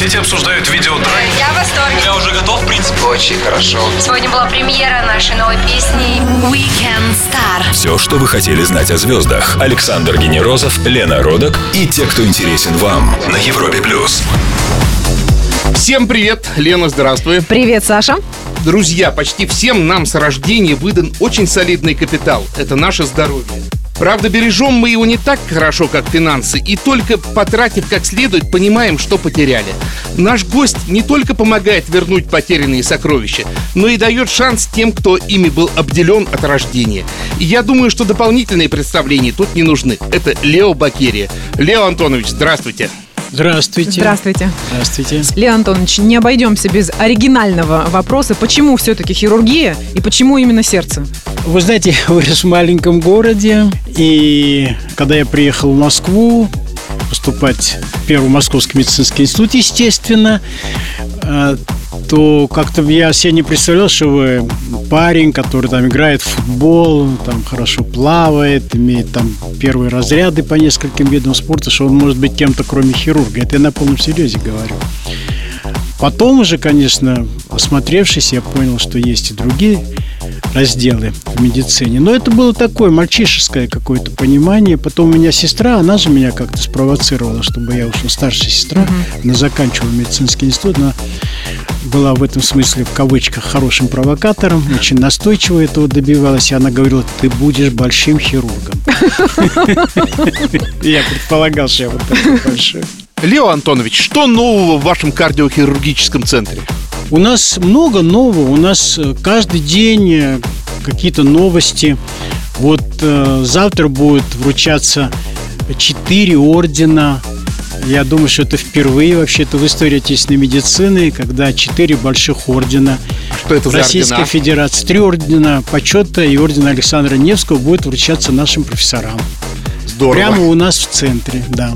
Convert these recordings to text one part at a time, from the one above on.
Соцсети обсуждают видео драйв. Я в восторге. Я уже готов, в принципе. Очень хорошо. Сегодня была премьера нашей новой песни Weekend Star. Все, что вы хотели знать о звездах. Александр Генерозов, Лена Родок и те, кто интересен вам на Европе плюс. Всем привет, Лена, здравствуй. Привет, Саша. Друзья, почти всем нам с рождения выдан очень солидный капитал. Это наше здоровье. Правда, бережем мы его не так хорошо, как финансы, и только потратив как следует, понимаем, что потеряли. Наш гость не только помогает вернуть потерянные сокровища, но и дает шанс тем, кто ими был обделен от рождения. И я думаю, что дополнительные представления тут не нужны. Это Лео Бакерия. Лео Антонович, здравствуйте. Здравствуйте. Здравствуйте. Здравствуйте. Леон Антонович, не обойдемся без оригинального вопроса. Почему все-таки хирургия и почему именно сердце? Вы знаете, вырос в маленьком городе, и когда я приехал в Москву поступать в Первый Московский медицинский институт, естественно, э, то как-то я себе не представлял, что вы парень, который там играет в футбол, там хорошо плавает, имеет там первые разряды по нескольким видам спорта, что он может быть кем-то, кроме хирурга. Это я на полном серьезе говорю. Потом уже, конечно, осмотревшись, я понял, что есть и другие разделы в медицине. Но это было такое мальчишеское какое-то понимание. Потом у меня сестра, она же меня как-то спровоцировала, чтобы я ушел, старшая сестра, mm-hmm. она заканчивала медицинский институт, она была в этом смысле в кавычках хорошим провокатором, очень настойчиво этого добивалась, и она говорила, ты будешь большим хирургом. Я предполагал, что я вот такой большой. Лео Антонович, что нового в вашем кардиохирургическом центре? У нас много нового. У нас э, каждый день э, какие-то новости. Вот э, завтра будет вручаться четыре ордена. Я думаю, что это впервые вообще-то в истории отечественной медицины, когда четыре больших ордена что это Российской ордена? Федерации. Три ордена почета и орден Александра Невского будет вручаться нашим профессорам. Здорово. Прямо у нас в центре, да.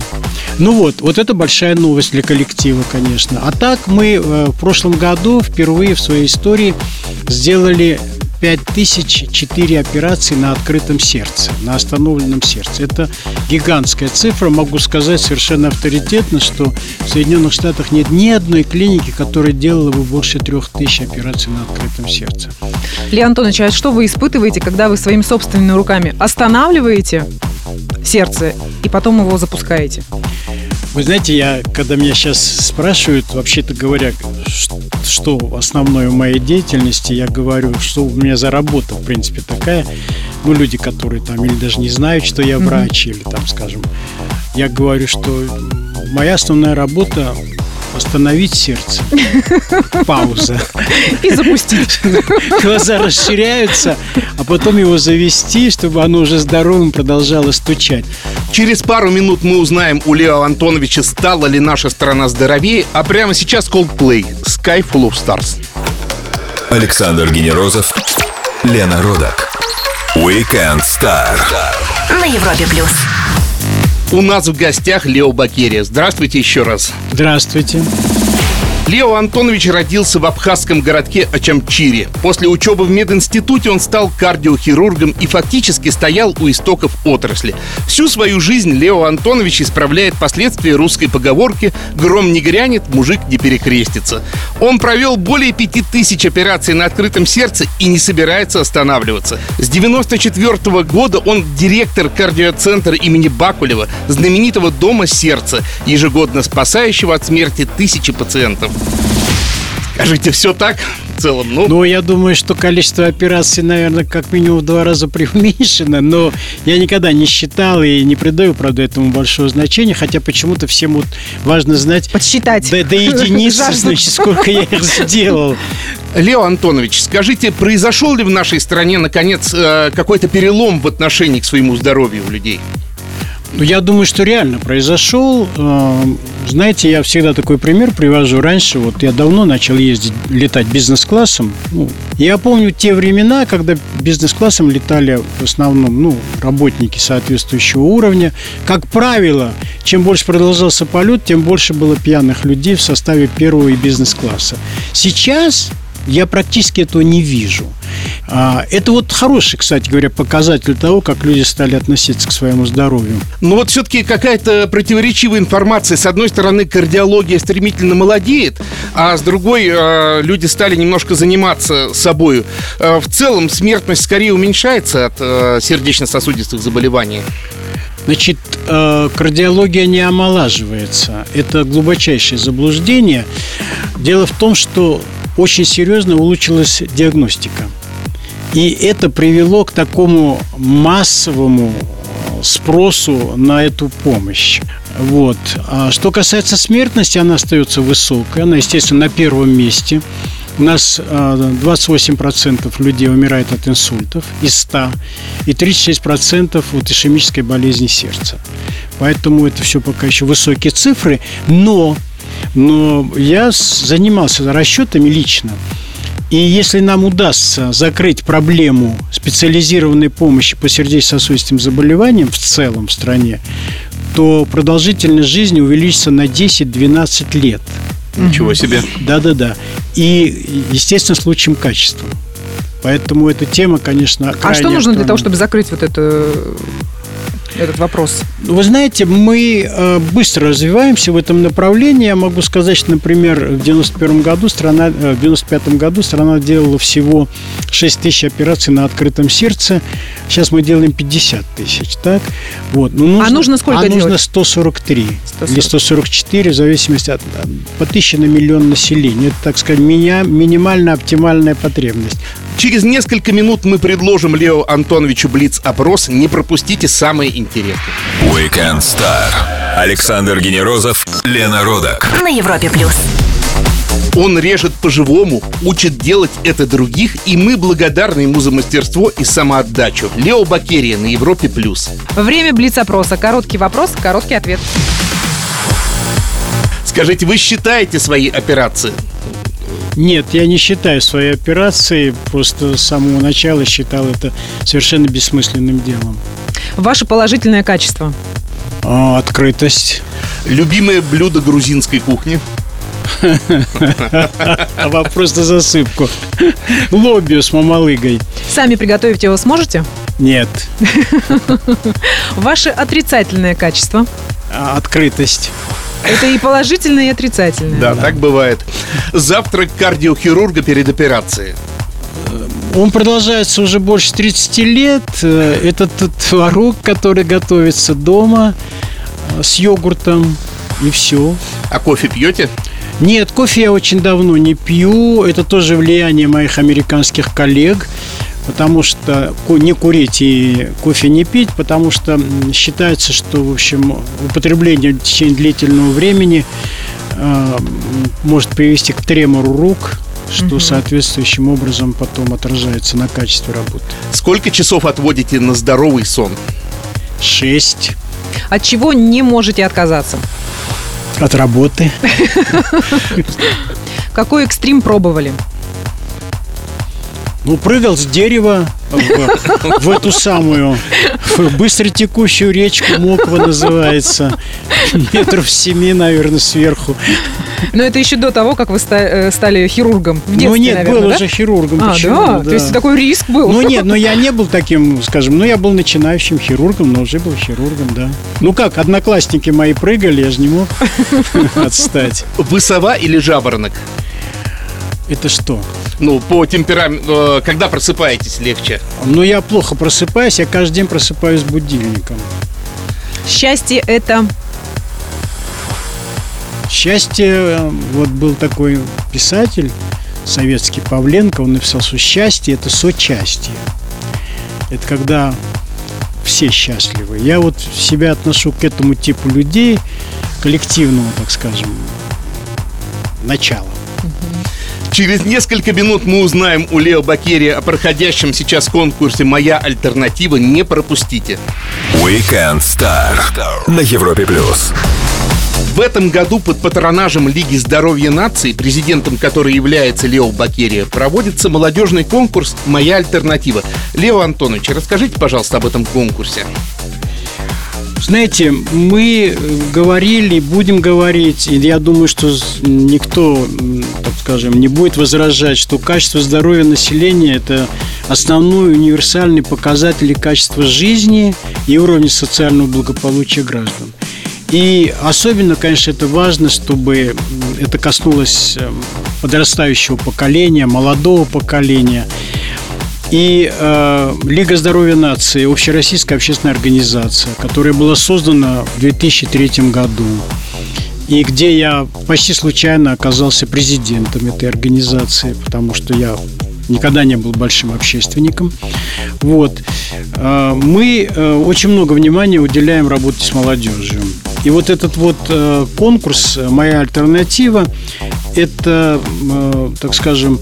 Ну вот, вот это большая новость для коллектива, конечно. А так мы э, в прошлом году впервые в своей истории сделали 5004 операции на открытом сердце, на остановленном сердце. Это гигантская цифра. Могу сказать совершенно авторитетно, что в Соединенных Штатах нет ни одной клиники, которая делала бы больше 3000 операций на открытом сердце. Леон Антонович, а что вы испытываете, когда вы своими собственными руками останавливаете сердце и потом его запускаете? Вы знаете, я, когда меня сейчас спрашивают, вообще-то говоря, что основное в моей деятельности, я говорю, что у меня за работа, в принципе, такая. Ну, люди, которые там или даже не знают, что я врач, mm-hmm. или там, скажем, я говорю, что моя основная работа остановить сердце. Пауза. И запустить. Глаза расширяются, а потом его завести, чтобы оно уже здоровым продолжало стучать. Через пару минут мы узнаем у Лео Антоновича, стала ли наша страна здоровее, а прямо сейчас Coldplay Sky Full of Stars. Александр Генерозов, Лена Родак. Weekend Star. На Европе плюс. У нас в гостях Лео Бакерия. Здравствуйте еще раз. Здравствуйте. Лео Антонович родился в абхазском городке Ачамчире. После учебы в мединституте он стал кардиохирургом и фактически стоял у истоков отрасли. Всю свою жизнь Лео Антонович исправляет последствия русской поговорки «Гром не грянет, мужик не перекрестится». Он провел более пяти тысяч операций на открытом сердце и не собирается останавливаться. С 94 года он директор кардиоцентра имени Бакулева, знаменитого дома сердца, ежегодно спасающего от смерти тысячи пациентов. Скажите, все так в целом? Ну, ну, я думаю, что количество операций, наверное, как минимум в два раза преуменьшено, но я никогда не считал и не придаю, правда, этому большого значения, хотя почему-то всем вот важно знать... Подсчитать. До, до единицы, значит, сколько я их сделал. Лео Антонович, скажите, произошел ли в нашей стране, наконец, э, какой-то перелом в отношении к своему здоровью у людей? Ну, я думаю, что реально произошел. Э, знаете, я всегда такой пример привожу. Раньше, вот я давно начал ездить, летать бизнес-классом. Ну, я помню те времена, когда бизнес-классом летали в основном ну, работники соответствующего уровня. Как правило, чем больше продолжался полет, тем больше было пьяных людей в составе первого и бизнес-класса. Сейчас я практически этого не вижу. А, Это вот хороший, кстати говоря, показатель того, как люди стали относиться к своему здоровью. Но вот все-таки какая-то противоречивая информация. С одной стороны, кардиология стремительно молодеет, а с другой, э, люди стали немножко заниматься собой. Э, в целом, смертность скорее уменьшается от сердечно-сосудистых заболеваний. Значит, кардиология не омолаживается. Это глубочайшее заблуждение. Дело в том, что очень серьезно улучшилась диагностика. И это привело к такому массовому спросу на эту помощь. Вот. А что касается смертности, она остается высокой. Она, естественно, на первом месте. У нас а, 28% людей умирает от инсультов из 100 и 36% от ишемической болезни сердца. Поэтому это все пока еще высокие цифры. Но, но я занимался расчетами лично. И если нам удастся закрыть проблему специализированной помощи по сердечно-сосудистым заболеваниям в целом в стране, то продолжительность жизни увеличится на 10-12 лет. Ничего себе. Да-да-да. И, естественно, с лучшим качеством. Поэтому эта тема, конечно, А что нужно для того, чтобы закрыть вот это, этот вопрос? Вы знаете, мы э, быстро развиваемся в этом направлении. Я могу сказать, что, например, в 91 году страна, э, в 95 году страна делала всего 6 тысяч операций на открытом сердце. Сейчас мы делаем 50 тысяч, так? Вот. Ну, А нужно сколько а нужно делать? 143 140. или 144, в зависимости от э, по тысяче на миллион населения. Это, так сказать, меня, минимальная оптимальная потребность. Через несколько минут мы предложим Лео Антоновичу Блиц-опрос. Не пропустите самое интересное. Weekend Star. Александр Генерозов, Лена Родак. На Европе плюс. Он режет по-живому, учит делать это других, и мы благодарны ему за мастерство и самоотдачу. Лео Бакерия на Европе+. плюс. Время блиц-опроса. Короткий вопрос, короткий ответ. Скажите, вы считаете свои операции? Нет, я не считаю свои операции. Просто с самого начала считал это совершенно бессмысленным делом. Ваше положительное качество. А, открытость. Любимое блюдо грузинской кухни? А вопрос на засыпку. Лоббио с мамалыгой. Сами приготовить его сможете? Нет. Ваше отрицательное качество. А, Открытость. Это и положительное, и отрицательное. Да, так бывает. Завтрак кардиохирурга перед операцией. Он продолжается уже больше 30 лет. Это тот творог, который готовится дома э, с йогуртом. И все. А кофе пьете? Нет, кофе я очень давно не пью. Это тоже влияние моих американских коллег. Потому что не курить и кофе не пить, потому что считается, что, в общем, употребление в течение длительного времени э, может привести к тремору рук, что соответствующим образом потом отражается на качестве работы. Сколько часов отводите на здоровый сон? Шесть От чего не можете отказаться? от работы. Какой экстрим пробовали? Ну, прыгал с дерева в, в эту самую в быстротекущую речку Моква называется. Метров семи, наверное, сверху. Но это еще до того, как вы э, стали хирургом. В детстве, ну нет, наверное, был да? уже хирургом. А, почему? да? То есть такой риск был. Ну нет, но я не был таким, скажем, ну я был начинающим хирургом, но уже был хирургом, да. Ну как, одноклассники мои прыгали, я же не мог отстать. Вы сова или жаворонок? Это что? Ну, по темпераменту, когда просыпаетесь легче? Ну я плохо просыпаюсь, я каждый день просыпаюсь с будильником. Счастье это... Счастье, э, вот был такой писатель советский Павленко, он написал, что счастье – это сочастие. Это когда все счастливы. Я вот себя отношу к этому типу людей, коллективного, так скажем, начала. Через несколько минут мы узнаем у Лео Бакерия о проходящем сейчас конкурсе «Моя альтернатива». Не пропустите. Weekend Star на Европе плюс. В этом году под патронажем Лиги здоровья нации, президентом которой является Лео Бакерия, проводится молодежный конкурс «Моя альтернатива». Лео Антонович, расскажите, пожалуйста, об этом конкурсе. Знаете, мы говорили, будем говорить, и я думаю, что никто, так скажем, не будет возражать, что качество здоровья населения – это основной универсальный показатель качества жизни и уровня социального благополучия граждан. И особенно, конечно, это важно, чтобы это коснулось э, подрастающего поколения, молодого поколения. И э, Лига здоровья нации, общероссийская общественная организация, которая была создана в 2003 году, и где я почти случайно оказался президентом этой организации, потому что я никогда не был большим общественником. Вот. Э, мы э, очень много внимания уделяем работе с молодежью. И вот этот вот э, конкурс «Моя альтернатива» – это, так скажем,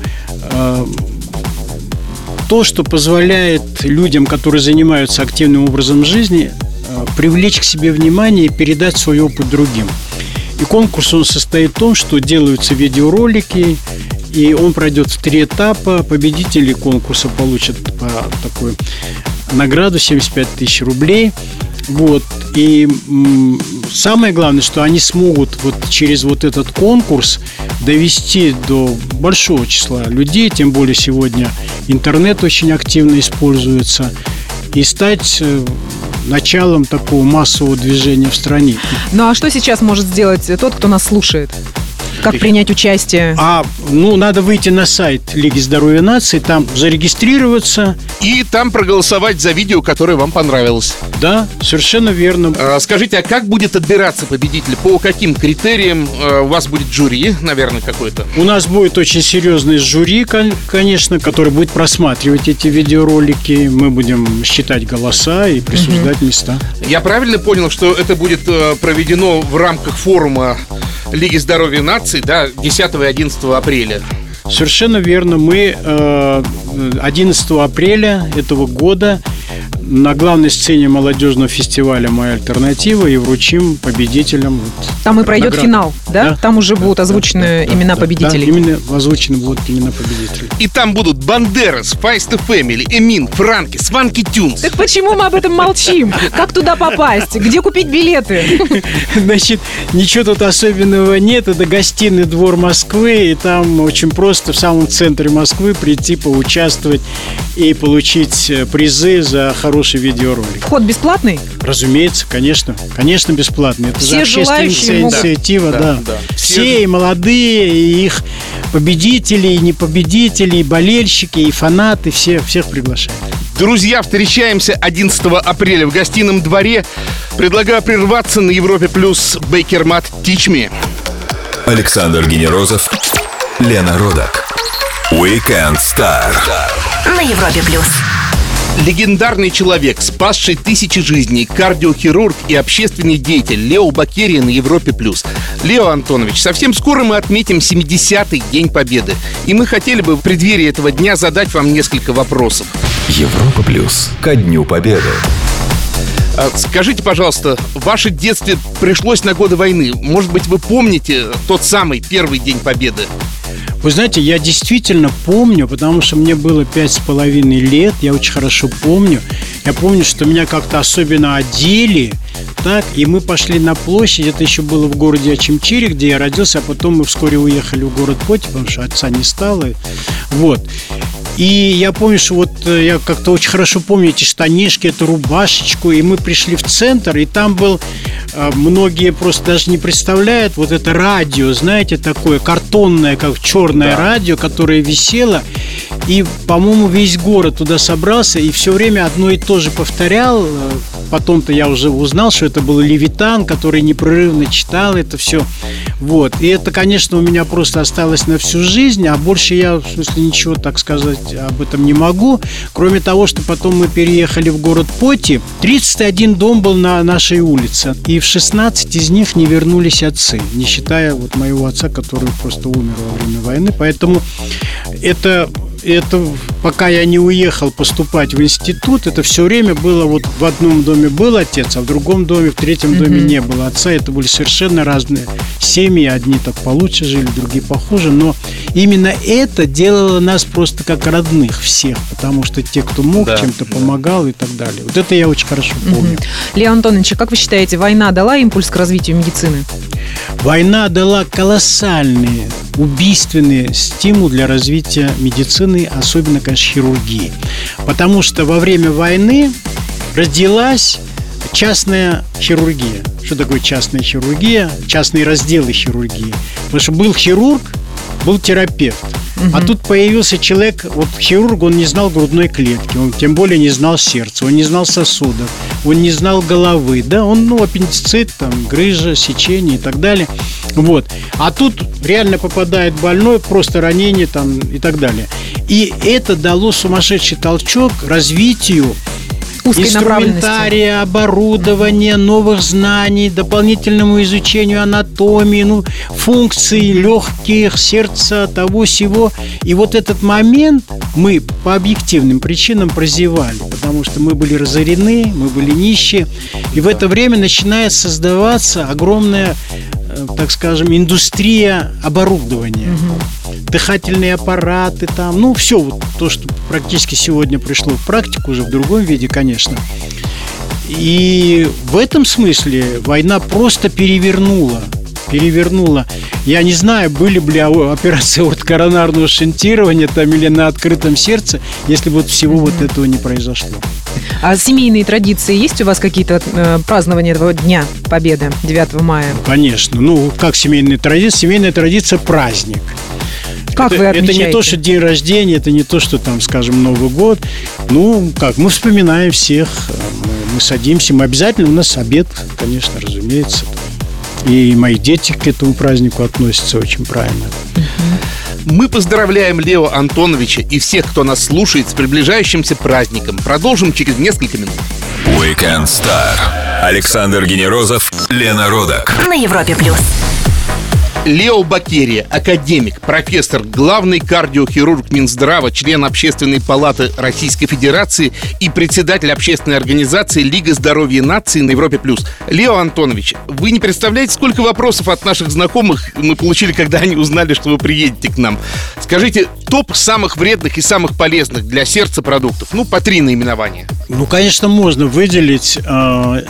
то, что позволяет людям, которые занимаются активным образом жизни, привлечь к себе внимание и передать свой опыт другим. И конкурс он состоит в том, что делаются видеоролики, и он пройдет в три этапа. Победители конкурса получат по такой награду 75 тысяч рублей. Вот. И самое главное, что они смогут вот через вот этот конкурс довести до большого числа людей, тем более сегодня интернет очень активно используется, и стать э, началом такого массового движения в стране. Ну а что сейчас может сделать тот, кто нас слушает? Как принять участие? А, ну, надо выйти на сайт Лиги здоровья нации, там зарегистрироваться. И там проголосовать за видео, которое вам понравилось. Да, совершенно верно. А, скажите, а как будет отбираться победитель? По каким критериям а, у вас будет жюри, наверное, какое-то? У нас будет очень серьезный жюри, конечно, который будет просматривать эти видеоролики. Мы будем считать голоса и присуждать угу. места. Я правильно понял, что это будет э, проведено в рамках форума Лиги здоровья наций, да, 10 и 11 апреля. Совершенно верно. Мы 11 э, апреля этого года на главной сцене молодежного фестиваля «Моя альтернатива» и вручим победителям. Вот, Там и пройдет награду. финал, да? да? Там уже да, будут озвучены да, имена да, победителей. Да, именно озвучены будут имена победителей. И там будут Бандерас, Файст Фэмили, Эмин, Франки, Сванки Тюнс. Так почему мы об этом молчим? Как туда попасть? Где купить билеты? Значит, ничего тут особенного нет. Это гостиный двор Москвы, и там очень просто в самом центре Москвы прийти, поучаствовать и получить э, призы за хорошую хороший видеоролик. Вход бесплатный? Разумеется, конечно. Конечно, бесплатный. Это Все общественная инициатива, да. да. да. Все, Все и молодые, и их победители, и непобедители, и болельщики, и фанаты, все, всех приглашаем. Друзья, встречаемся 11 апреля в гостином дворе. Предлагаю прерваться на Европе плюс Бейкермат Тичми. Александр Генерозов, Лена Родак. Weekend Star. На Европе плюс. Легендарный человек, спасший тысячи жизней, кардиохирург и общественный деятель Лео Бакерия на Европе+. плюс. Лео Антонович, совсем скоро мы отметим 70-й День Победы. И мы хотели бы в преддверии этого дня задать вам несколько вопросов. Европа Плюс. Ко Дню Победы. А, скажите, пожалуйста, ваше детстве пришлось на годы войны. Может быть, вы помните тот самый первый День Победы? Вы знаете, я действительно помню, потому что мне было пять с половиной лет, я очень хорошо помню. Я помню, что меня как-то особенно одели, так, и мы пошли на площадь, это еще было в городе Ачимчире, где я родился, а потом мы вскоре уехали в город Поти, потому что отца не стало. Вот. И я помню, что вот э, я как-то очень хорошо помню эти штанишки, эту рубашечку, и мы пришли в центр, и там был, э, многие просто даже не представляют, вот это радио, знаете, такое картонное, как черное да. радио, которое висело, и, по-моему, весь город туда собрался, и все время одно и то же повторял. Потом-то я уже узнал, что это был Левитан, который непрерывно читал это все. Вот. И это, конечно, у меня просто осталось на всю жизнь, а больше я, в смысле, ничего, так сказать, об этом не могу. Кроме того, что потом мы переехали в город Поти. 31 дом был на нашей улице, и в 16 из них не вернулись отцы, не считая вот моего отца, который просто умер во время войны. Поэтому это это пока я не уехал поступать в институт, это все время было вот в одном доме был отец, а в другом доме, в третьем доме не было отца. Это были совершенно разные семьи, одни так получше жили, другие похуже, но именно это делало нас просто как родных всех, потому что те, кто мог, Да, чем-то да. помогал и так далее. Вот это я очень хорошо помню. Лео Антонович, а как вы считаете, война дала импульс к развитию медицины? Война дала колоссальный, убийственный стимул для развития медицины, особенно, конечно, хирургии. Потому что во время войны родилась частная хирургия. Что такое частная хирургия? Частные разделы хирургии. Потому что был хирург, был терапевт. А тут появился человек, вот хирург, он не знал грудной клетки, он тем более не знал сердца, он не знал сосудов, он не знал головы, да, он, ну, аппендицит, там, грыжа, сечение и так далее. Вот. А тут реально попадает больной, просто ранение там и так далее. И это дало сумасшедший толчок развитию Узкой инструментария, оборудования, новых знаний, дополнительному изучению анатомии, ну, функций легких, сердца, того всего. И вот этот момент мы по объективным причинам прозевали, потому что мы были разорены, мы были нищие. И в это время начинает создаваться огромная, э, так скажем, индустрия оборудования дыхательные аппараты там, ну, все вот то, что практически сегодня пришло в практику, уже в другом виде, конечно. И в этом смысле война просто перевернула перевернула. Я не знаю, были бы ли операции от коронарного шентирования там или на открытом сердце, если бы вот всего вот этого не произошло. А семейные традиции есть у вас какие-то э, празднования этого Дня Победы 9 мая? Конечно. Ну, как семейная традиция? Семейная традиция – праздник. Как это, вы это отмечаете? не то, что день рождения, это не то, что там, скажем, Новый год. Ну, как, мы вспоминаем всех, мы, мы садимся, мы обязательно, у нас обед, конечно, разумеется. И мои дети к этому празднику относятся очень правильно. Мы поздравляем Лео Антоновича и всех, кто нас слушает с приближающимся праздником. Продолжим через несколько минут. Weekend Star. Александр Генерозов, Лена Родак. На Европе плюс. Лео Бакерия, академик, профессор, главный кардиохирург Минздрава, член Общественной палаты Российской Федерации и председатель общественной организации Лига здоровья нации на Европе+. плюс. Лео Антонович, вы не представляете, сколько вопросов от наших знакомых мы получили, когда они узнали, что вы приедете к нам. Скажите, топ самых вредных и самых полезных для сердца продуктов. Ну, по три наименования. Ну, конечно, можно выделить, э,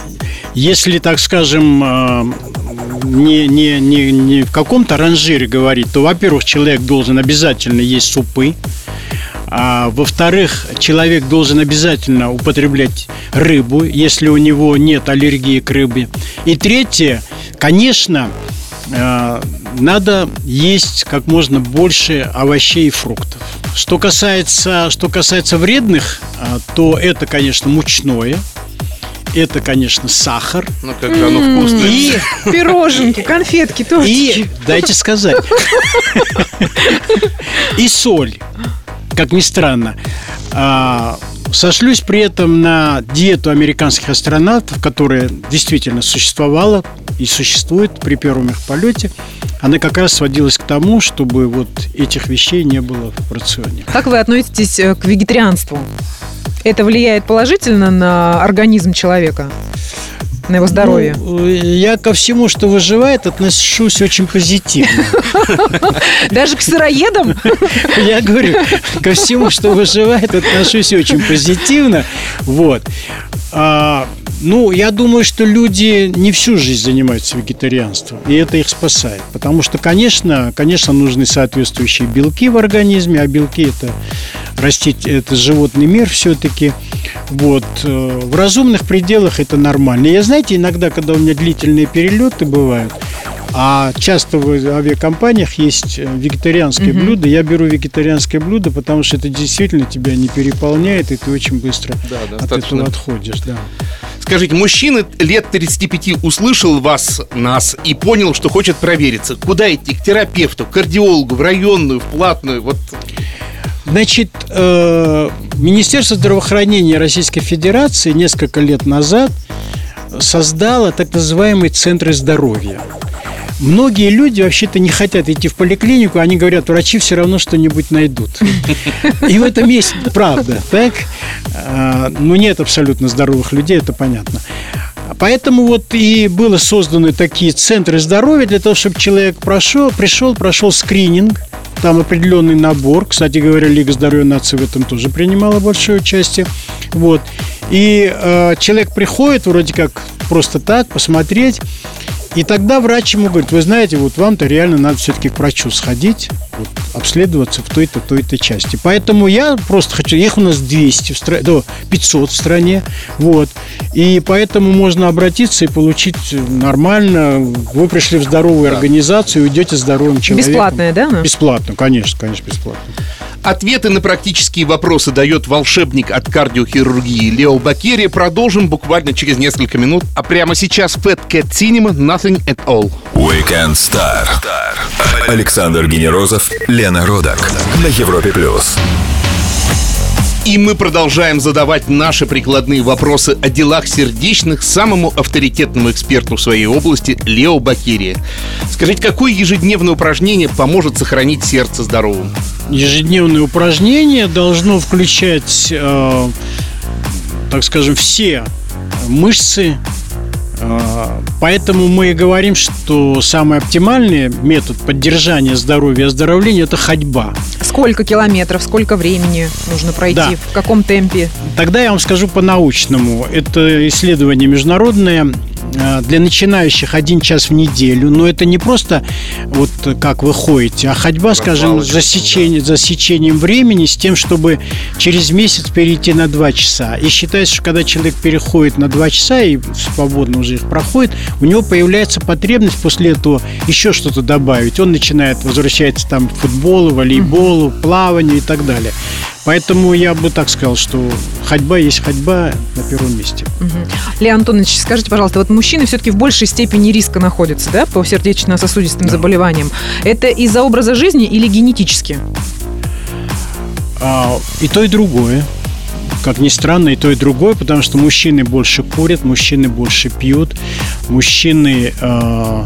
если, так скажем, э, не, не, не, не в каком-то ранжире говорить, то, во-первых, человек должен обязательно есть супы, а, во-вторых, человек должен обязательно употреблять рыбу, если у него нет аллергии к рыбе. И третье, конечно, э, надо есть как можно больше овощей и фруктов. Что касается, что касается вредных, а, то это, конечно, мучное, это, конечно, сахар. Ну, как же оно вкусное. И, Пироженки, конфетки, тортики. и дайте сказать, и соль, как ни странно. А, Сошлюсь при этом на диету американских астронавтов, которая действительно существовала и существует при первом их полете. Она как раз сводилась к тому, чтобы вот этих вещей не было в рационе. Как вы относитесь э, к вегетарианству? Это влияет положительно на организм человека? На его здоровье? Ну, э, я ко всему, что выживает, отношусь очень позитивно. Даже к сыроедам? Я говорю, ко всему, что выживает, отношусь очень позитивно. Вот. А, ну, я думаю, что люди не всю жизнь занимаются вегетарианством, и это их спасает. Потому что, конечно, конечно, нужны соответствующие белки в организме, а белки это растить, это животный мир все-таки. Вот. э, В разумных пределах это нормально. Я, знаете, иногда, когда у меня длительные перелеты бывают, а часто в авиакомпаниях есть э, вегетарианское блюдо. Я беру вегетарианское блюдо, потому что это действительно тебя не переполняет, и ты очень быстро Да, от достаточно. этого отходишь. Да. Скажите, мужчина лет 35 услышал вас, нас, и понял, что хочет провериться. Куда идти? К терапевту, к кардиологу, в районную, в платную? Вот Значит, э, Министерство здравоохранения Российской Федерации несколько лет назад создало так называемые центры здоровья. Многие люди вообще-то не хотят идти в поликлинику, они говорят, врачи все равно что-нибудь найдут. И в этом есть правда, так? А, Ну, нет абсолютно здоровых людей, это понятно. Поэтому вот и было созданы такие центры здоровья для того, чтобы человек прошел, пришел, прошел скрининг, там определенный набор. Кстати говоря, Лига здоровья нации в этом тоже принимала большое участие. Вот. И э, человек приходит вроде как просто так посмотреть, и тогда врач ему говорит, вы знаете, вот вам-то реально надо все-таки к врачу сходить, вот, обследоваться в той-то, той-то части. Поэтому я просто хочу, их у нас 200 в стране, до 500 в стране, вот. И поэтому можно обратиться и получить нормально. Вы пришли в здоровую да. организацию и уйдете здоровым человеком. Бесплатная, да? Бесплатно, конечно, конечно, бесплатно. Ответы на практические вопросы дает волшебник от кардиохирургии Лео Бакери. Продолжим буквально через несколько минут. А прямо сейчас Fat Cat Cinema Nothing at All. Weekend Star. Александр Генерозов, Лена Родак на Европе плюс. И мы продолжаем задавать наши прикладные вопросы о делах сердечных самому авторитетному эксперту в своей области Лео Бакирия. Скажите, какое ежедневное упражнение поможет сохранить сердце здоровым? Ежедневное упражнение должно включать, э, так скажем, все мышцы а, поэтому мы и говорим, что самый оптимальный метод поддержания здоровья и оздоровления – это ходьба. Сколько километров, сколько времени нужно пройти, да. в каком темпе? Тогда я вам скажу по-научному. Это исследование международное для начинающих один час в неделю, но это не просто вот как вы ходите, а ходьба, скажем, за, сечение, да. за сечением времени с тем, чтобы через месяц перейти на два часа. И считается, что когда человек переходит на два часа и свободно уже их проходит, у него появляется потребность после этого еще что-то добавить. Он начинает, возвращается там к футболу, волейболу, плаванию и так далее. Поэтому я бы так сказал, что ходьба есть ходьба на первом месте. Угу. Леон Антонович, скажите, пожалуйста, вот мужчины все-таки в большей степени риска находятся, да, по сердечно-сосудистым да. заболеваниям. Это из-за образа жизни или генетически? А, и то, и другое. Как ни странно, и то, и другое, потому что мужчины больше курят, мужчины больше пьют, мужчины э,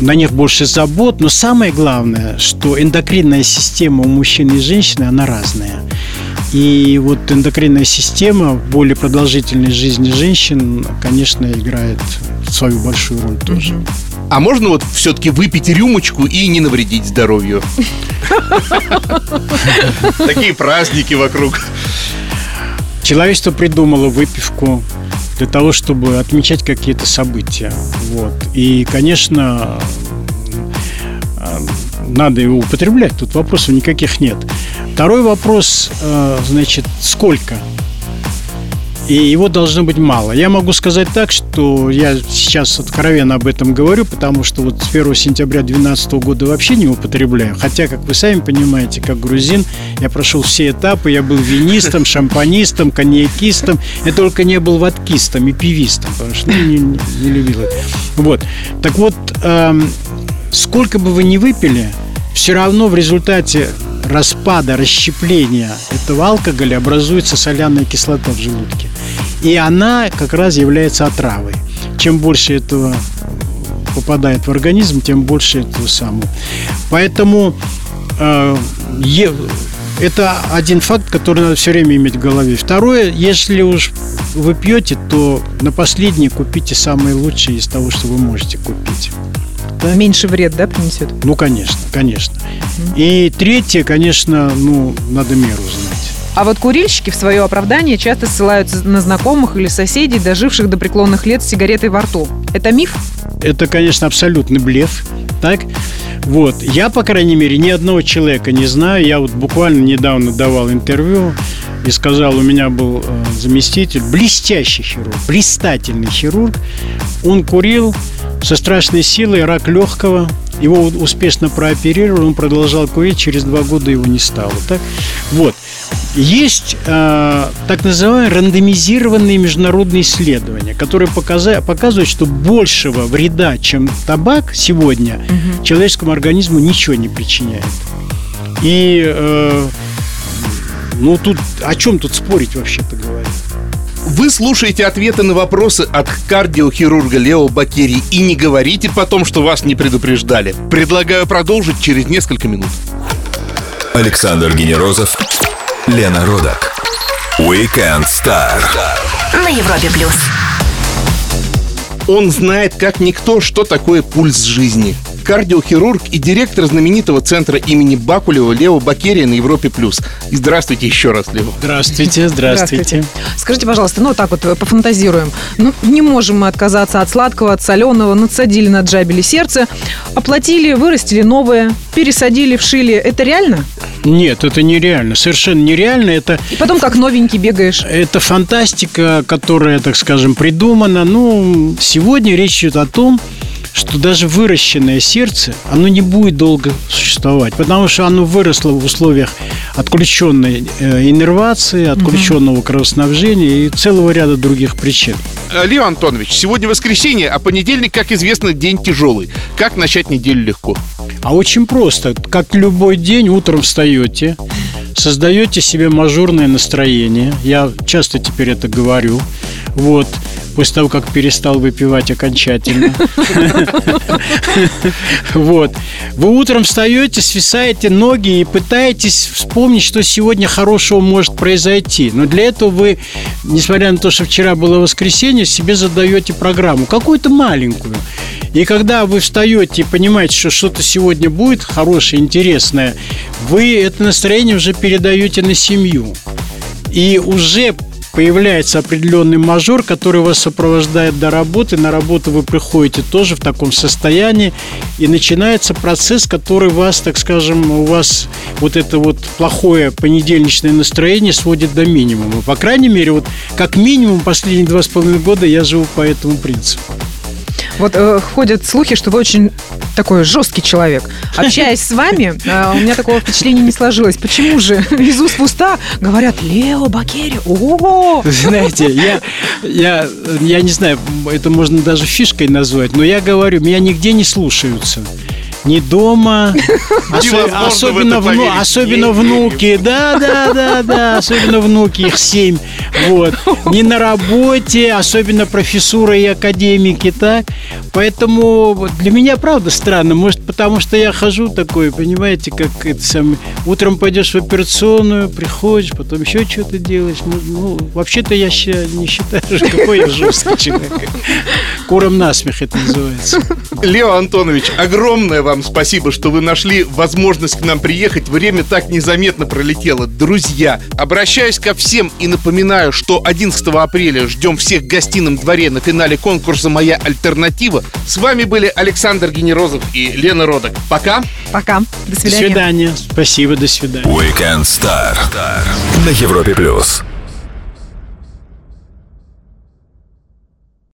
на них больше забот, но самое главное, что эндокринная система у мужчин и женщины, она разная. И вот эндокринная система в более продолжительной жизни женщин, конечно, играет свою большую роль тоже. А можно вот все-таки выпить рюмочку и не навредить здоровью? Такие праздники вокруг. Человечество придумало выпивку для того, чтобы отмечать какие-то события. Вот. И, конечно, надо его употреблять, тут вопросов никаких нет. Второй вопрос, э, значит, сколько? И его должно быть мало. Я могу сказать так, что я сейчас откровенно об этом говорю, потому что вот с 1 сентября 2012 года вообще не употребляю. Хотя, как вы сами понимаете, как грузин, я прошел все этапы. Я был винистом, шампанистом, коньякистом. Я только не был водкистом и пивистом, потому что ну, не, не, не любил это. Вот. Так вот, эм, сколько бы вы ни выпили, все равно в результате распада, расщепления этого алкоголя образуется соляная кислота в желудке. И она как раз является отравой. Чем больше этого попадает в организм, тем больше этого самого. Поэтому э, это один факт, который надо все время иметь в голове. Второе, если уж вы пьете, то на последнее купите самое лучшее из того, что вы можете купить да? Меньше вред, да, принесет? Ну, конечно, конечно. Mm-hmm. И третье, конечно, ну, надо меру знать. А вот курильщики в свое оправдание часто ссылаются на знакомых или соседей, доживших до преклонных лет с сигаретой во рту. Это миф? Это, конечно, абсолютный блеф. Так? Вот. Я, по крайней мере, ни одного человека не знаю. Я вот буквально недавно давал интервью и сказал, у меня был э, заместитель, блестящий хирург, блистательный хирург. Он курил со страшной силой, рак легкого. Его успешно прооперировали, он продолжал курить, через два года его не стало. Так? Вот. Есть э, так называемые рандомизированные международные исследования, которые показа- показывают, что большего вреда, чем табак сегодня, угу. человеческому организму ничего не причиняет. И э, ну тут о чем тут спорить вообще-то говоря? Вы слушаете ответы на вопросы от кардиохирурга Лео Бакери и не говорите потом, что вас не предупреждали. Предлагаю продолжить через несколько минут. Александр Генерозов, Лена Родак. Weekend Star. На Европе плюс. Он знает как никто, что такое пульс жизни. Кардиохирург и директор знаменитого центра имени Бакулева Лео Бакерия на Европе+. плюс. И здравствуйте еще раз, Лео. Здравствуйте, здравствуйте. Скажите, пожалуйста, ну вот так вот э, пофантазируем. Ну, не можем мы отказаться от сладкого, от соленого, надсадили, наджабили сердце, оплатили, вырастили новое, пересадили, вшили. Это реально? Нет, это нереально, совершенно нереально. Это, И потом как новенький бегаешь. это фантастика, которая, так скажем, придумана. Ну, сегодня речь идет о том, что даже выращенное сердце, оно не будет долго существовать, потому что оно выросло в условиях отключенной э, иннервации, отключенного кровоснабжения и целого ряда других причин. Э, Лео Антонович, сегодня воскресенье, а понедельник, как известно, день тяжелый. Как начать неделю легко? А очень просто. Как любой день, утром встаете, создаете себе мажорное настроение. Я часто теперь это говорю. Вот. После того, как перестал выпивать окончательно. Вот. Вы утром встаете, свисаете ноги и пытаетесь вспомнить, что сегодня хорошего может произойти. Но для этого вы, несмотря на то, что вчера было воскресенье, себе задаете программу, какую-то маленькую. И когда вы встаете и понимаете, что что-то сегодня будет хорошее, интересное, вы это настроение уже передаете на семью. И уже появляется определенный мажор, который вас сопровождает до работы. На работу вы приходите тоже в таком состоянии. И начинается процесс, который вас, так скажем, у вас вот это вот плохое понедельничное настроение сводит до минимума. По крайней мере, вот как минимум последние два с половиной года я живу по этому принципу. Вот э, ходят слухи, что вы очень такой жесткий человек. Общаясь с вами, э, у меня такого впечатления не сложилось. Почему же из уст в уста говорят Лео Бакери? О, Знаете, я, я, я не знаю, это можно даже фишкой назвать, но я говорю, меня нигде не слушаются. Ни дома, осо- особенно, вну- особенно Не внуки, да, да, да, да, особенно внуки, их семь, вот. Не на работе, особенно профессура и академики, так. Поэтому для меня правда странно, может потому что я хожу такой, понимаете, как это самое. Утром пойдешь в операционную, приходишь, потом еще что-то делаешь. Ну, ну, вообще-то я не считаю, что какой я жесткий человек. Куром насмех это называется. Лео Антонович, огромное вам спасибо, что вы нашли возможность к нам приехать. Время так незаметно пролетело. Друзья, обращаюсь ко всем и напоминаю, что 11 апреля ждем всех в гостином дворе на финале конкурса «Моя альтернатива». С вами были Александр Генерозов и Лена Родок. Пока. пока. До До свидания. свидания. Спасибо, до свидания. Weekend Star на Европе плюс.